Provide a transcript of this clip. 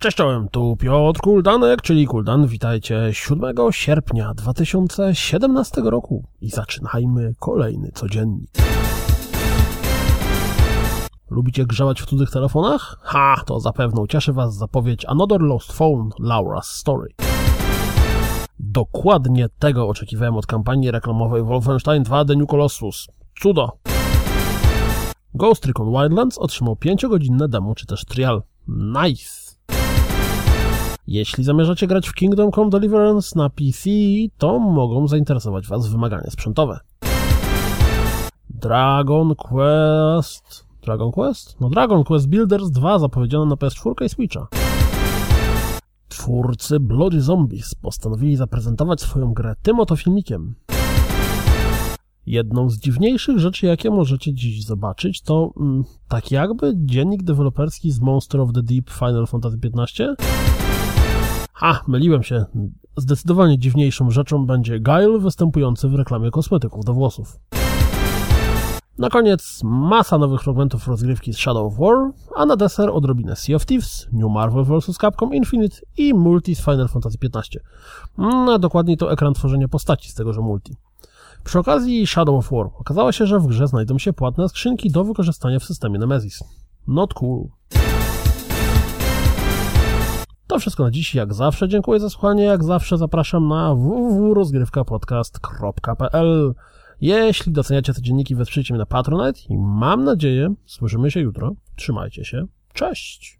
Cześć czołem, tu Piotr Kuldanek, czyli Kuldan. Witajcie 7 sierpnia 2017 roku i zaczynajmy kolejny codziennik. Lubicie grzewać w cudzych telefonach? Ha, to zapewne ucieszy Was zapowiedź Another Lost Phone Laura's Story. Dokładnie tego oczekiwałem od kampanii reklamowej Wolfenstein 2 The New Colossus. Cudo! Ghost Recon Wildlands otrzymał 5-godzinne demo czy też trial. Nice! Jeśli zamierzacie grać w Kingdom Come Deliverance na PC, to mogą zainteresować Was wymagania sprzętowe. Dragon Quest... Dragon Quest? No Dragon Quest Builders 2 zapowiedziano na PS4 i Switcha. Twórcy Bloody Zombies postanowili zaprezentować swoją grę tym oto filmikiem. Jedną z dziwniejszych rzeczy, jakie możecie dziś zobaczyć, to mm, tak jakby dziennik deweloperski z Monster of the Deep Final Fantasy XV a, myliłem się. Zdecydowanie dziwniejszą rzeczą będzie Guile występujący w reklamie kosmetyków do włosów. Na koniec masa nowych fragmentów rozgrywki z Shadow of War, a na deser odrobinę Sea of Thieves, New Marvel vs. Capcom Infinite i multi z Final Fantasy XV. No, a dokładniej to ekran tworzenia postaci z tegoże multi. Przy okazji Shadow of War okazało się, że w grze znajdą się płatne skrzynki do wykorzystania w systemie Nemesis. Not cool. To wszystko na dziś, jak zawsze. Dziękuję za słuchanie. Jak zawsze zapraszam na www.rozgrywkapodcast.pl Jeśli doceniacie te dzienniki, wesprzyjcie mnie na Patronite i mam nadzieję, słyszymy się jutro. Trzymajcie się. Cześć!